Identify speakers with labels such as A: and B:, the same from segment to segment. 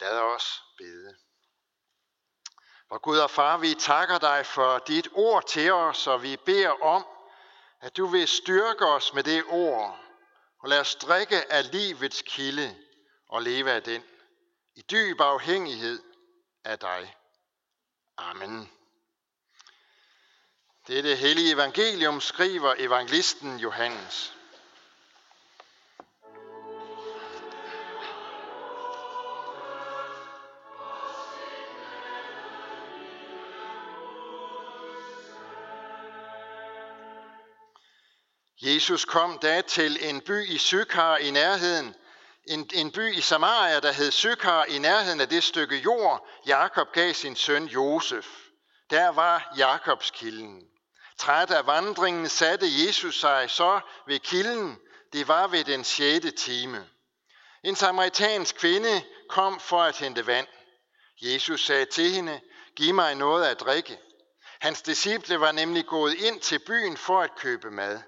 A: Lad os bede. Hvor Gud og Far, vi takker dig for dit ord til os, og vi beder om, at du vil styrke os med det ord, og lad os drikke af livets kilde og leve af den, i dyb afhængighed af dig. Amen. Det er det hellige evangelium, skriver evangelisten Johannes. Jesus kom da til en by i Sykar i nærheden, en, en by i Samaria, der hed Sykar i nærheden af det stykke jord, Jakob gav sin søn Josef. Der var Jakobs kilden. Træt af vandringen satte Jesus sig så ved kilden. Det var ved den sjette time. En samaritansk kvinde kom for at hente vand. Jesus sagde til hende, giv mig noget at drikke. Hans disciple var nemlig gået ind til byen for at købe mad.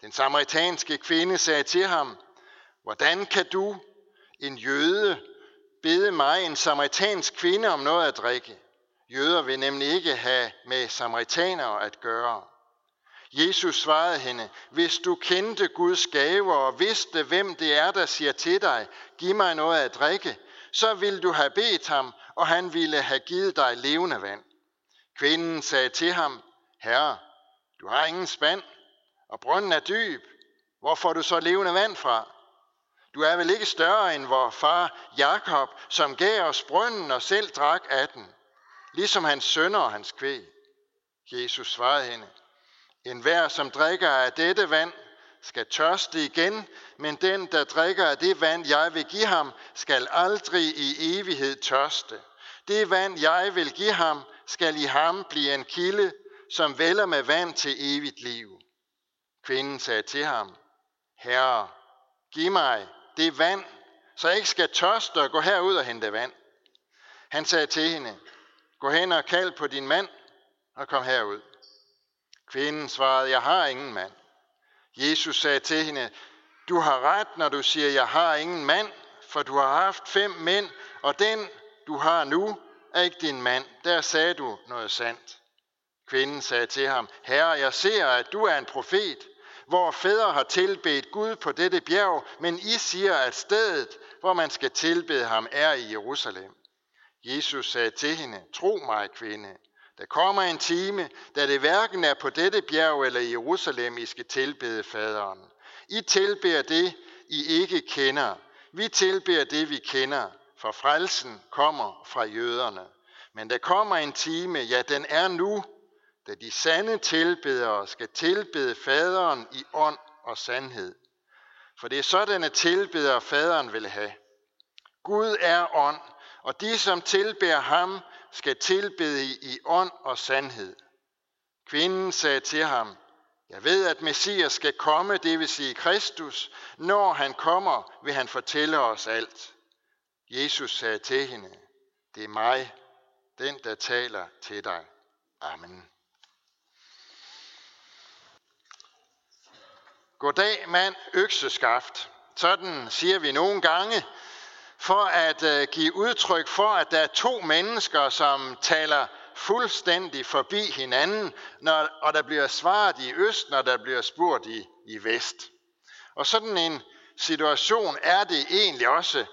A: Den samaritanske kvinde sagde til ham, hvordan kan du, en jøde, bede mig, en samaritansk kvinde, om noget at drikke? Jøder vil nemlig ikke have med samaritanere at gøre. Jesus svarede hende, hvis du kendte Guds gaver og vidste, hvem det er, der siger til dig, giv mig noget at drikke, så ville du have bedt ham, og han ville have givet dig levende vand. Kvinden sagde til ham, Herre, du har ingen spand, og brønden er dyb. Hvor får du så levende vand fra? Du er vel ikke større end vor far Jakob, som gav os brønden og selv drak af den, ligesom hans sønner og hans kvæg. Jesus svarede hende, en hver, som drikker af dette vand, skal tørste igen, men den, der drikker af det vand, jeg vil give ham, skal aldrig i evighed tørste. Det vand, jeg vil give ham, skal i ham blive en kilde, som vælger med vand til evigt liv. Kvinden sagde til ham, Herre, giv mig det vand, så jeg ikke skal tørste og gå herud og hente vand. Han sagde til hende, gå hen og kald på din mand og kom herud. Kvinden svarede, jeg har ingen mand. Jesus sagde til hende, du har ret, når du siger, jeg har ingen mand, for du har haft fem mænd, og den, du har nu, er ikke din mand. Der sagde du noget sandt. Kvinden sagde til ham, Herre, jeg ser, at du er en profet. Hvor fædre har tilbedt Gud på dette bjerg, men I siger, at stedet, hvor man skal tilbede ham, er i Jerusalem. Jesus sagde til hende, tro mig, kvinde, der kommer en time, da det hverken er på dette bjerg eller i Jerusalem, I skal tilbede faderen. I tilbeder det, I ikke kender. Vi tilbeder det, vi kender, for frelsen kommer fra jøderne. Men der kommer en time, ja, den er nu, da de sande tilbedere skal tilbede faderen i ånd og sandhed. For det er sådanne tilbedere, faderen vil have. Gud er ånd, og de, som tilbærer ham, skal tilbede i ånd og sandhed. Kvinden sagde til ham, jeg ved, at Messias skal komme, det vil sige Kristus. Når han kommer, vil han fortælle os alt. Jesus sagde til hende, det er mig, den der taler til dig. Amen. Goddag mand, økseskaft. Sådan siger vi nogle gange, for at øh, give udtryk for, at der er to mennesker, som taler fuldstændig forbi hinanden, når, og der bliver svaret i øst, når der bliver spurgt i, i vest. Og sådan en situation er det egentlig også,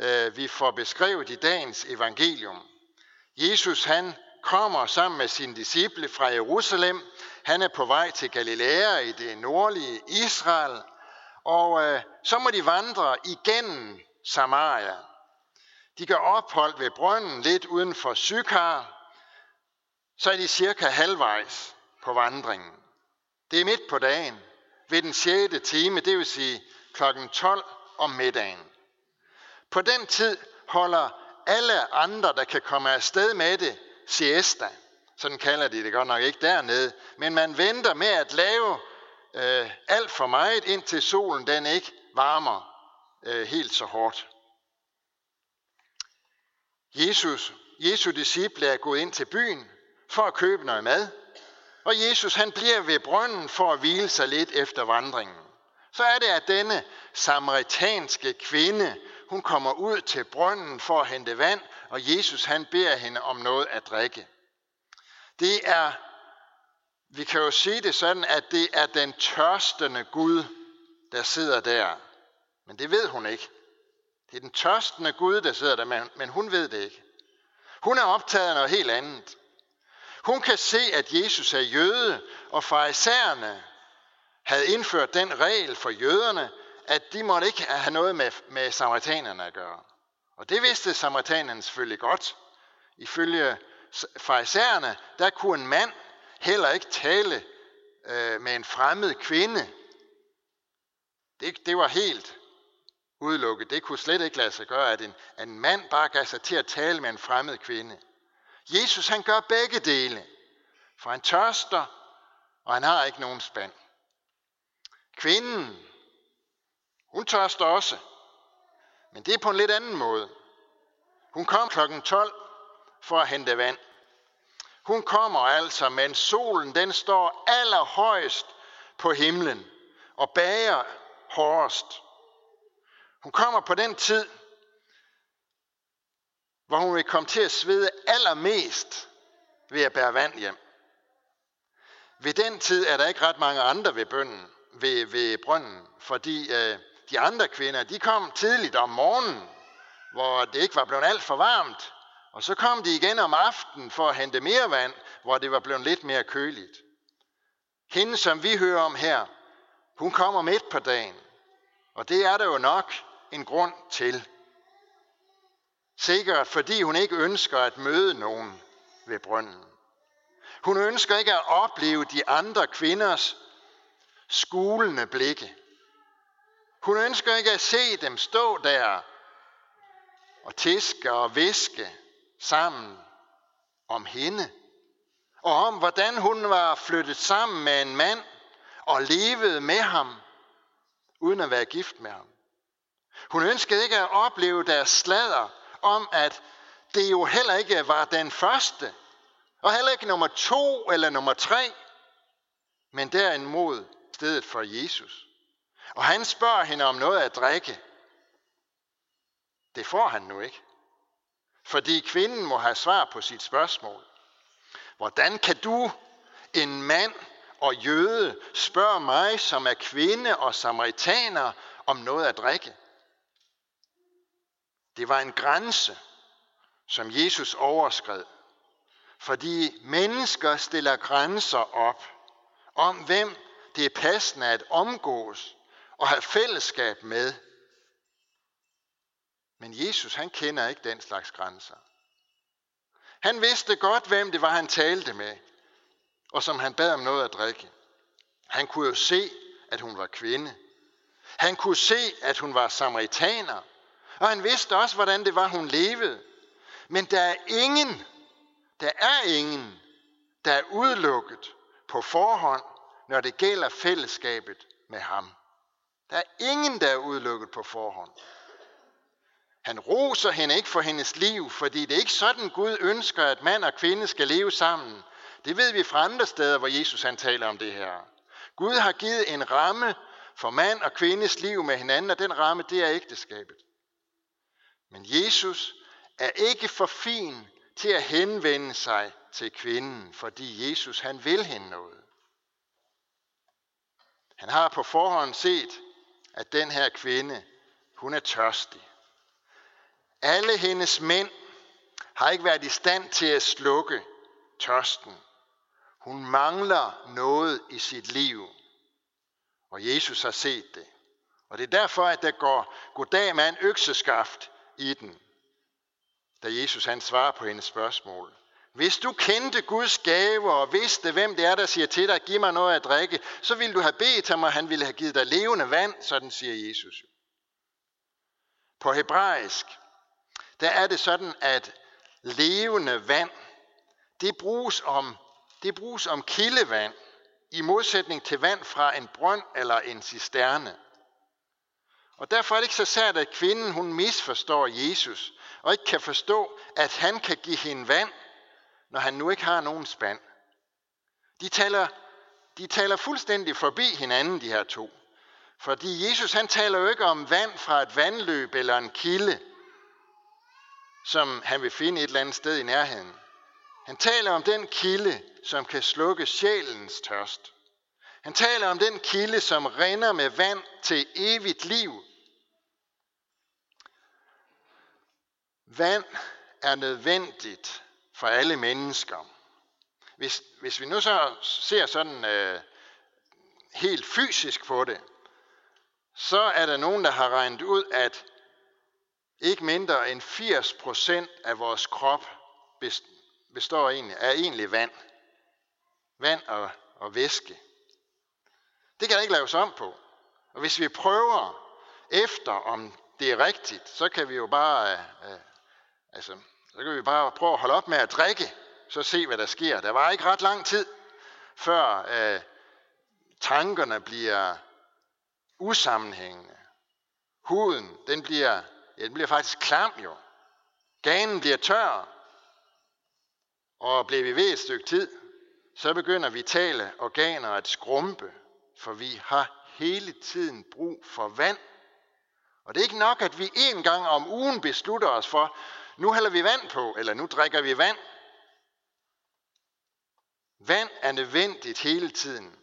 A: øh, vi får beskrevet i dagens evangelium. Jesus han kommer sammen med sine disciple fra Jerusalem. Han er på vej til Galilea i det nordlige Israel. Og øh, så må de vandre igennem Samaria. De gør ophold ved brønden lidt uden for Sykar. Så er de cirka halvvejs på vandringen. Det er midt på dagen, ved den 6. time, det vil sige klokken 12 om middagen. På den tid holder alle andre, der kan komme afsted med det, siesta. Sådan kalder de det godt nok ikke dernede. Men man venter med at lave øh, alt for meget, indtil solen den ikke varmer øh, helt så hårdt. Jesus, Jesu disciple er gået ind til byen for at købe noget mad, og Jesus han bliver ved brønden for at hvile sig lidt efter vandringen. Så er det, at denne samaritanske kvinde, hun kommer ud til brønden for at hente vand, og Jesus han beder hende om noget at drikke. Det er, vi kan jo sige det sådan, at det er den tørstende Gud, der sidder der. Men det ved hun ikke. Det er den tørstende Gud, der sidder der, men hun ved det ikke. Hun er optaget af noget helt andet. Hun kan se, at Jesus er jøde, og farisæerne havde indført den regel for jøderne, at de måtte ikke have noget med, med samaritanerne at gøre. Og det vidste samaritanerne selvfølgelig godt. Ifølge farisæerne, der kunne en mand heller ikke tale øh, med en fremmed kvinde. Det, det var helt udelukket. Det kunne slet ikke lade sig gøre, at en, at en mand bare gav sig til at tale med en fremmed kvinde. Jesus han gør begge dele. For han tørster, og han har ikke nogen spand. Kvinden, hun tørster også. Men det er på en lidt anden måde. Hun kom kl. 12 for at hente vand. Hun kommer altså, men solen den står allerhøjst på himlen og bager hårdest. Hun kommer på den tid, hvor hun vil komme til at svede allermest ved at bære vand hjem. Ved den tid er der ikke ret mange andre ved bønden, ved, ved brønden, fordi øh, de andre kvinder, de kom tidligt om morgenen, hvor det ikke var blevet alt for varmt, og så kom de igen om aftenen for at hente mere vand, hvor det var blevet lidt mere køligt. Hende, som vi hører om her, hun kommer midt på dagen, og det er der jo nok en grund til. Sikkert fordi hun ikke ønsker at møde nogen ved brønden. Hun ønsker ikke at opleve de andre kvinders skulende blikke. Hun ønsker ikke at se dem stå der og tiske og viske sammen om hende. Og om hvordan hun var flyttet sammen med en mand og levede med ham, uden at være gift med ham. Hun ønskede ikke at opleve deres slader om, at det jo heller ikke var den første, og heller ikke nummer to eller nummer tre, men derimod stedet for Jesus. Og han spørger hende om noget at drikke. Det får han nu ikke. Fordi kvinden må have svar på sit spørgsmål. Hvordan kan du, en mand og jøde, spørge mig, som er kvinde og samaritaner, om noget at drikke? Det var en grænse, som Jesus overskred. Fordi mennesker stiller grænser op om, hvem det er passende at omgås og have fællesskab med. Men Jesus, han kender ikke den slags grænser. Han vidste godt, hvem det var, han talte med, og som han bad om noget at drikke. Han kunne jo se, at hun var kvinde. Han kunne se, at hun var samaritaner. Og han vidste også, hvordan det var, hun levede. Men der er ingen, der er ingen, der er udelukket på forhånd, når det gælder fællesskabet med ham. Der er ingen, der er udelukket på forhånd. Han roser hende ikke for hendes liv, fordi det er ikke sådan, Gud ønsker, at mand og kvinde skal leve sammen. Det ved vi fra andre steder, hvor Jesus han taler om det her. Gud har givet en ramme for mand og kvindes liv med hinanden, og den ramme, det er ægteskabet. Men Jesus er ikke for fin til at henvende sig til kvinden, fordi Jesus han vil hende noget. Han har på forhånd set, at den her kvinde, hun er tørstig. Alle hendes mænd har ikke været i stand til at slukke tørsten. Hun mangler noget i sit liv. Og Jesus har set det. Og det er derfor, at der går goddag med en økseskaft i den, da Jesus han svarer på hendes spørgsmål. Hvis du kendte Guds gave og vidste, hvem det er, der siger til dig, giv mig noget at drikke, så ville du have bedt ham, og han ville have givet dig levende vand, sådan siger Jesus. På hebraisk, der er det sådan, at levende vand, det bruges om, det bruges om kildevand, i modsætning til vand fra en brønd eller en cisterne. Og derfor er det ikke så sært, at kvinden hun misforstår Jesus, og ikke kan forstå, at han kan give hende vand, når han nu ikke har nogen spand. De taler, de taler fuldstændig forbi hinanden, de her to. Fordi Jesus han taler jo ikke om vand fra et vandløb eller en kilde, som han vil finde et eller andet sted i nærheden. Han taler om den kilde, som kan slukke sjælens tørst. Han taler om den kilde, som rinder med vand til evigt liv. Vand er nødvendigt for alle mennesker. Hvis, hvis vi nu så ser sådan øh, helt fysisk på det, så er der nogen, der har regnet ud, at ikke mindre end 80% af vores krop består egentlig, er egentlig vand. Vand og, og væske. Det kan der ikke laves om på. Og hvis vi prøver efter, om det er rigtigt, så kan vi jo bare, øh, øh, altså, så kan vi bare prøve at holde op med at drikke, så se, hvad der sker. Der var ikke ret lang tid, før øh, tankerne bliver usammenhængende. Huden, den bliver, ja, den bliver faktisk klam jo. Ganen bliver tør. Og bliver vi ved et stykke tid, så begynder vitale organer at skrumpe, for vi har hele tiden brug for vand. Og det er ikke nok, at vi en gang om ugen beslutter os for, nu hælder vi vand på, eller nu drikker vi vand. Vand er nødvendigt hele tiden.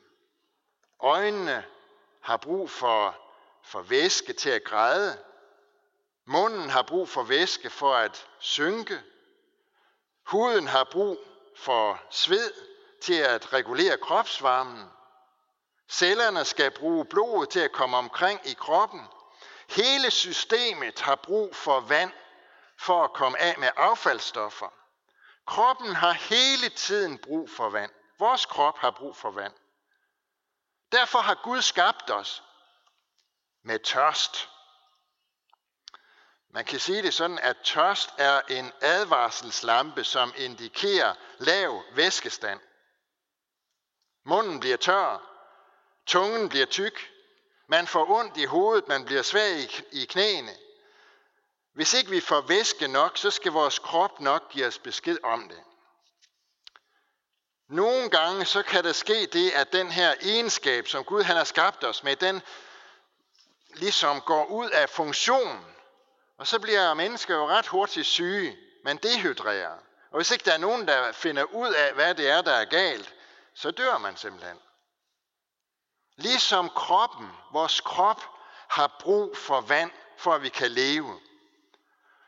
A: Øjnene har brug for, for væske til at græde. Munden har brug for væske for at synke. Huden har brug for sved til at regulere kropsvarmen. Cellerne skal bruge blodet til at komme omkring i kroppen. Hele systemet har brug for vand for at komme af med affaldsstoffer. Kroppen har hele tiden brug for vand. Vores krop har brug for vand. Derfor har Gud skabt os med tørst. Man kan sige det sådan, at tørst er en advarselslampe, som indikerer lav væskestand. Munden bliver tør, tungen bliver tyk, man får ondt i hovedet, man bliver svag i knæene. Hvis ikke vi får væske nok, så skal vores krop nok give os besked om det. Nogle gange så kan der ske det, at den her egenskab, som Gud han har skabt os med, den ligesom går ud af funktion. Og så bliver mennesker jo ret hurtigt syge. Man dehydrerer. Og hvis ikke der er nogen, der finder ud af, hvad det er, der er galt, så dør man simpelthen. Ligesom kroppen, vores krop har brug for vand, for at vi kan leve.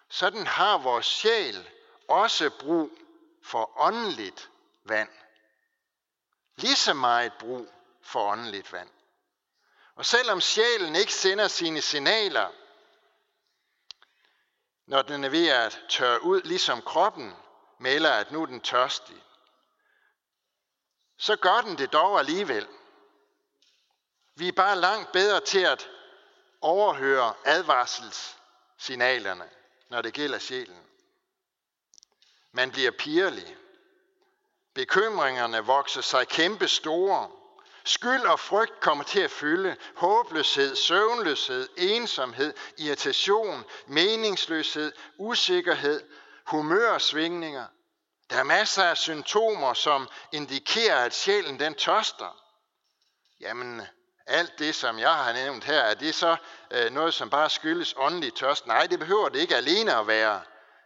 A: Sådan har vores sjæl også brug for åndeligt vand. Lige så meget brug for åndeligt vand. Og selvom sjælen ikke sender sine signaler, når den er ved at tørre ud, ligesom kroppen melder, at nu er den tørstig, så gør den det dog alligevel. Vi er bare langt bedre til at overhøre advarselssignalerne, når det gælder sjælen. Man bliver pirlig. Bekymringerne vokser sig kæmpe store. Skyld og frygt kommer til at fylde. Håbløshed, søvnløshed, ensomhed, irritation, meningsløshed, usikkerhed, humørsvingninger. Der er masser af symptomer, som indikerer, at sjælen den tørster. Jamen, alt det, som jeg har nævnt her, er det så øh, noget, som bare skyldes åndelig tørst? Nej, det behøver det ikke alene at være.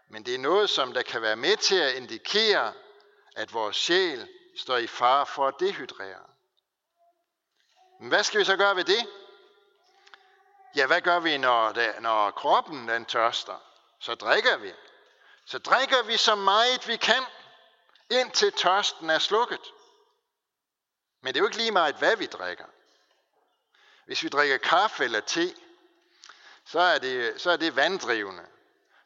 A: Men det er noget, som der kan være med til at indikere, at vores sjæl står i fare for at dehydrere. Men hvad skal vi så gøre ved det? Ja, hvad gør vi, når, der, når kroppen den tørster? Så drikker vi. Så drikker vi så meget vi kan, indtil tørsten er slukket. Men det er jo ikke lige meget, hvad vi drikker. Hvis vi drikker kaffe eller te, så er det, så er det vanddrivende.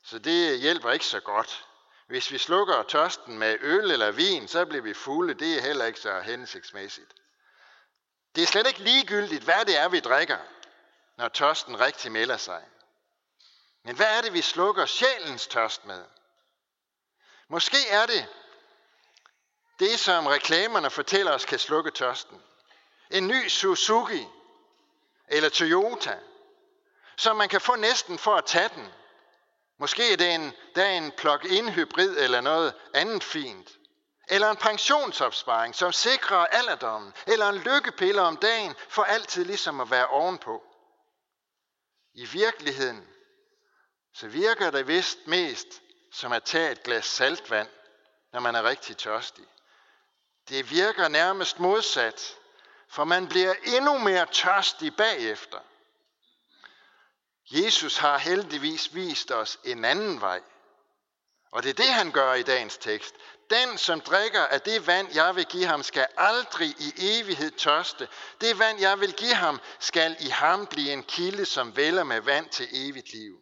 A: Så det hjælper ikke så godt. Hvis vi slukker tørsten med øl eller vin, så bliver vi fulde. Det er heller ikke så hensigtsmæssigt. Det er slet ikke ligegyldigt, hvad det er, vi drikker, når tørsten rigtig melder sig. Men hvad er det, vi slukker sjælens tørst med? Måske er det det, som reklamerne fortæller os kan slukke tørsten. En ny Suzuki eller Toyota, som man kan få næsten for at tage den. Måske er det en, der er en plug-in hybrid eller noget andet fint. eller en pensionsopsparing, som sikrer alderdommen, eller en lykkepille om dagen, for altid ligesom at være ovenpå. I virkeligheden, så virker det vist mest som at tage et glas saltvand, når man er rigtig tørstig. Det virker nærmest modsat, for man bliver endnu mere tørstig bagefter. Jesus har heldigvis vist os en anden vej. Og det er det, han gør i dagens tekst. Den, som drikker af det vand, jeg vil give ham, skal aldrig i evighed tørste. Det vand, jeg vil give ham, skal i ham blive en kilde, som vælger med vand til evigt liv.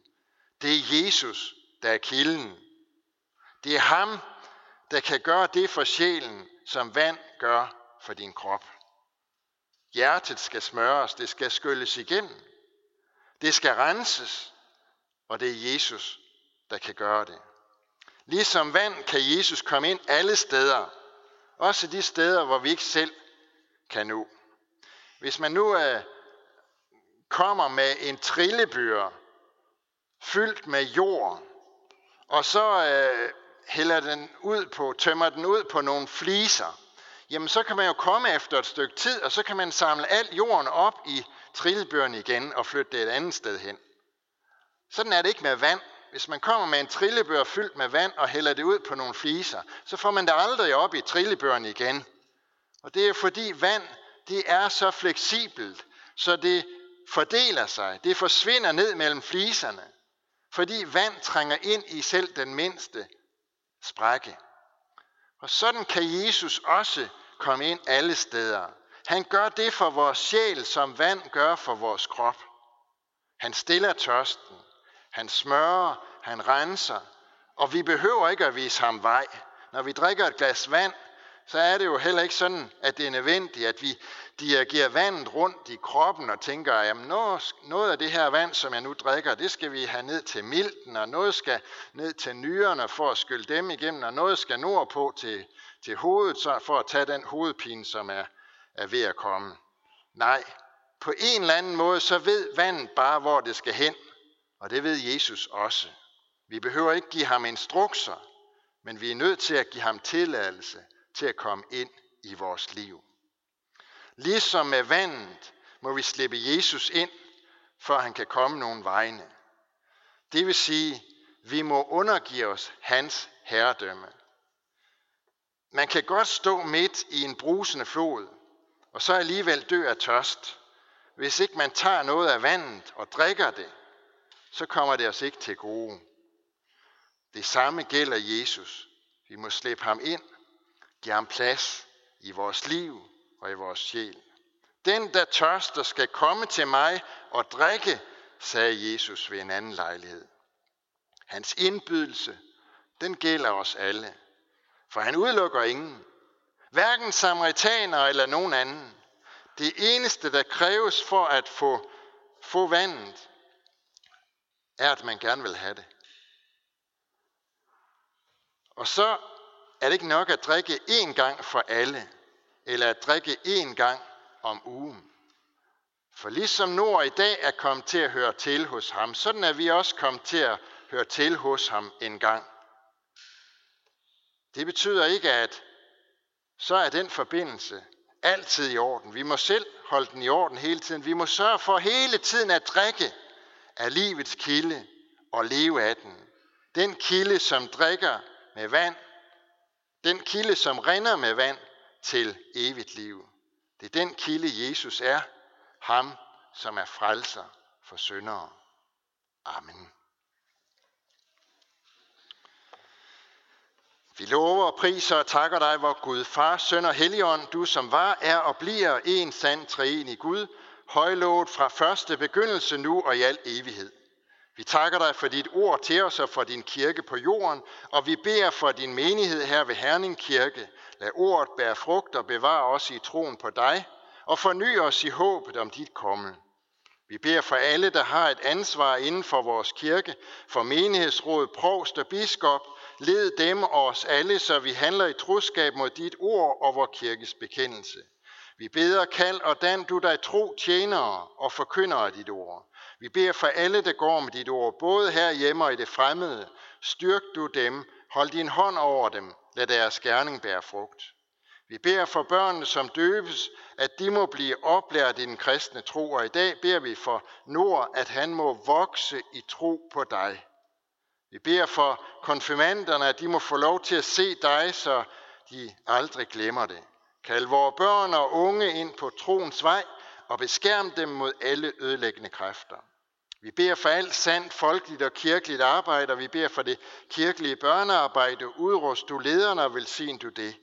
A: Det er Jesus, der er kilden. Det er ham, der kan gøre det for sjælen, som vand gør for din krop. Hjertet skal smøres, det skal skylles igennem. Det skal renses, og det er Jesus, der kan gøre det. Ligesom vand kan Jesus komme ind alle steder, også de steder, hvor vi ikke selv kan nå. Hvis man nu øh, kommer med en trillebør fyldt med jord, og så øh, hælder den ud på, tømmer den ud på nogle fliser, jamen så kan man jo komme efter et stykke tid, og så kan man samle al jorden op i trillebøren igen og flytte det et andet sted hen. Sådan er det ikke med vand. Hvis man kommer med en trillebør fyldt med vand og hælder det ud på nogle fliser, så får man det aldrig op i trillebøren igen. Og det er fordi vand, det er så fleksibelt, så det fordeler sig. Det forsvinder ned mellem fliserne. Fordi vand trænger ind i selv den mindste sprække. Og sådan kan Jesus også komme ind alle steder. Han gør det for vores sjæl, som vand gør for vores krop. Han stiller tørsten. Han smører, han renser, og vi behøver ikke at vise ham vej. Når vi drikker et glas vand, så er det jo heller ikke sådan, at det er nødvendigt, at vi dirigerer vandet rundt i kroppen og tænker, at noget af det her vand, som jeg nu drikker, det skal vi have ned til milten, og noget skal ned til nyrerne for at skylle dem igennem, og noget skal nordpå til, til hovedet så for at tage den hovedpine, som er, er ved at komme. Nej, på en eller anden måde, så ved vandet bare, hvor det skal hen, og det ved Jesus også. Vi behøver ikke give ham instrukser, men vi er nødt til at give ham tilladelse til at komme ind i vores liv. Ligesom med vandet må vi slippe Jesus ind, for han kan komme nogle vegne. Det vil sige, vi må undergive os hans herredømme. Man kan godt stå midt i en brusende flod, og så alligevel dø af tørst, hvis ikke man tager noget af vandet og drikker det så kommer det os ikke til gode. Det samme gælder Jesus. Vi må slippe ham ind, give ham plads i vores liv og i vores sjæl. Den, der tørster, skal komme til mig og drikke, sagde Jesus ved en anden lejlighed. Hans indbydelse, den gælder os alle, for han udelukker ingen. Hverken samaritaner eller nogen anden. Det eneste, der kræves for at få, få vandet, er, at man gerne vil have det. Og så er det ikke nok at drikke én gang for alle, eller at drikke én gang om ugen. For ligesom Nord i dag er kommet til at høre til hos ham, sådan er vi også kommet til at høre til hos ham en gang. Det betyder ikke, at så er den forbindelse altid i orden. Vi må selv holde den i orden hele tiden. Vi må sørge for hele tiden at drikke af livets kilde og leve af den. Den kilde, som drikker med vand, den kilde, som rinder med vand til evigt liv. Det er den kilde, Jesus er, ham, som er frelser for syndere. Amen. Vi lover og priser og takker dig, hvor Gud, Far, Søn og Helligånd, du som var, er og bliver en sand træen i Gud, højlovet fra første begyndelse nu og i al evighed. Vi takker dig for dit ord til os og for din kirke på jorden, og vi beder for din menighed her ved Herning Kirke. Lad ordet bære frugt og bevare os i troen på dig, og forny os i håbet om dit komme. Vi beder for alle, der har et ansvar inden for vores kirke, for menighedsråd, provst og biskop, led dem og os alle, så vi handler i troskab mod dit ord og vor kirkes bekendelse. Vi beder, kald og dan du dig tro tjenere og forkynder af dit ord. Vi beder for alle, der går med dit ord, både her hjemme og i det fremmede. Styrk du dem, hold din hånd over dem, lad deres gerning bære frugt. Vi beder for børnene, som døbes, at de må blive oplært i den kristne tro, og i dag beder vi for Nord, at han må vokse i tro på dig. Vi beder for konfirmanderne, at de må få lov til at se dig, så de aldrig glemmer det. Kald vores børn og unge ind på troens vej og beskærm dem mod alle ødelæggende kræfter. Vi beder for alt sandt folkeligt og kirkeligt arbejde, og vi beder for det kirkelige børnearbejde. Udrust du lederne og velsign du det.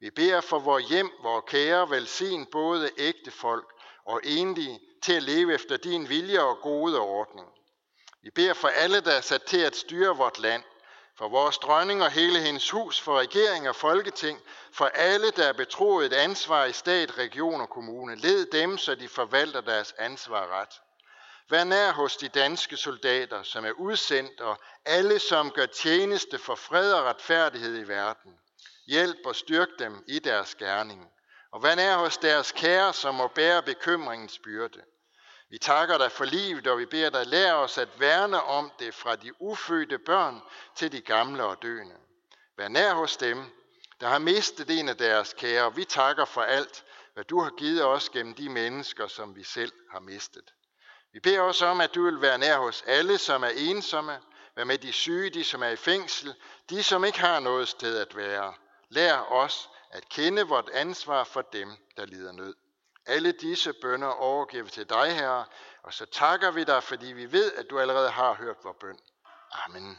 A: Vi beder for vores hjem, vores kære, velsign både ægte folk og enlige til at leve efter din vilje og gode ordning. Vi beder for alle, der er sat til at styre vort land, for vores dronning og hele hendes hus, for regering og folketing, for alle, der er betroet et ansvar i stat, region og kommune. Led dem, så de forvalter deres ansvar ret. Vær nær hos de danske soldater, som er udsendt, og alle, som gør tjeneste for fred og retfærdighed i verden. Hjælp og styrk dem i deres gerning. Og vær nær hos deres kære, som må bære bekymringens byrde. Vi takker dig for livet, og vi beder dig lære os at værne om det fra de ufødte børn til de gamle og døende. Vær nær hos dem, der har mistet en af deres kære. Vi takker for alt, hvad du har givet os gennem de mennesker, som vi selv har mistet. Vi beder også om, at du vil være nær hos alle, som er ensomme, vær med de syge, de som er i fængsel, de som ikke har noget sted at være. Lær os at kende vort ansvar for dem, der lider nød. Alle disse bønder overgiver vi til dig, Herre, og så takker vi dig, fordi vi ved, at du allerede har hørt vores bøn. Amen.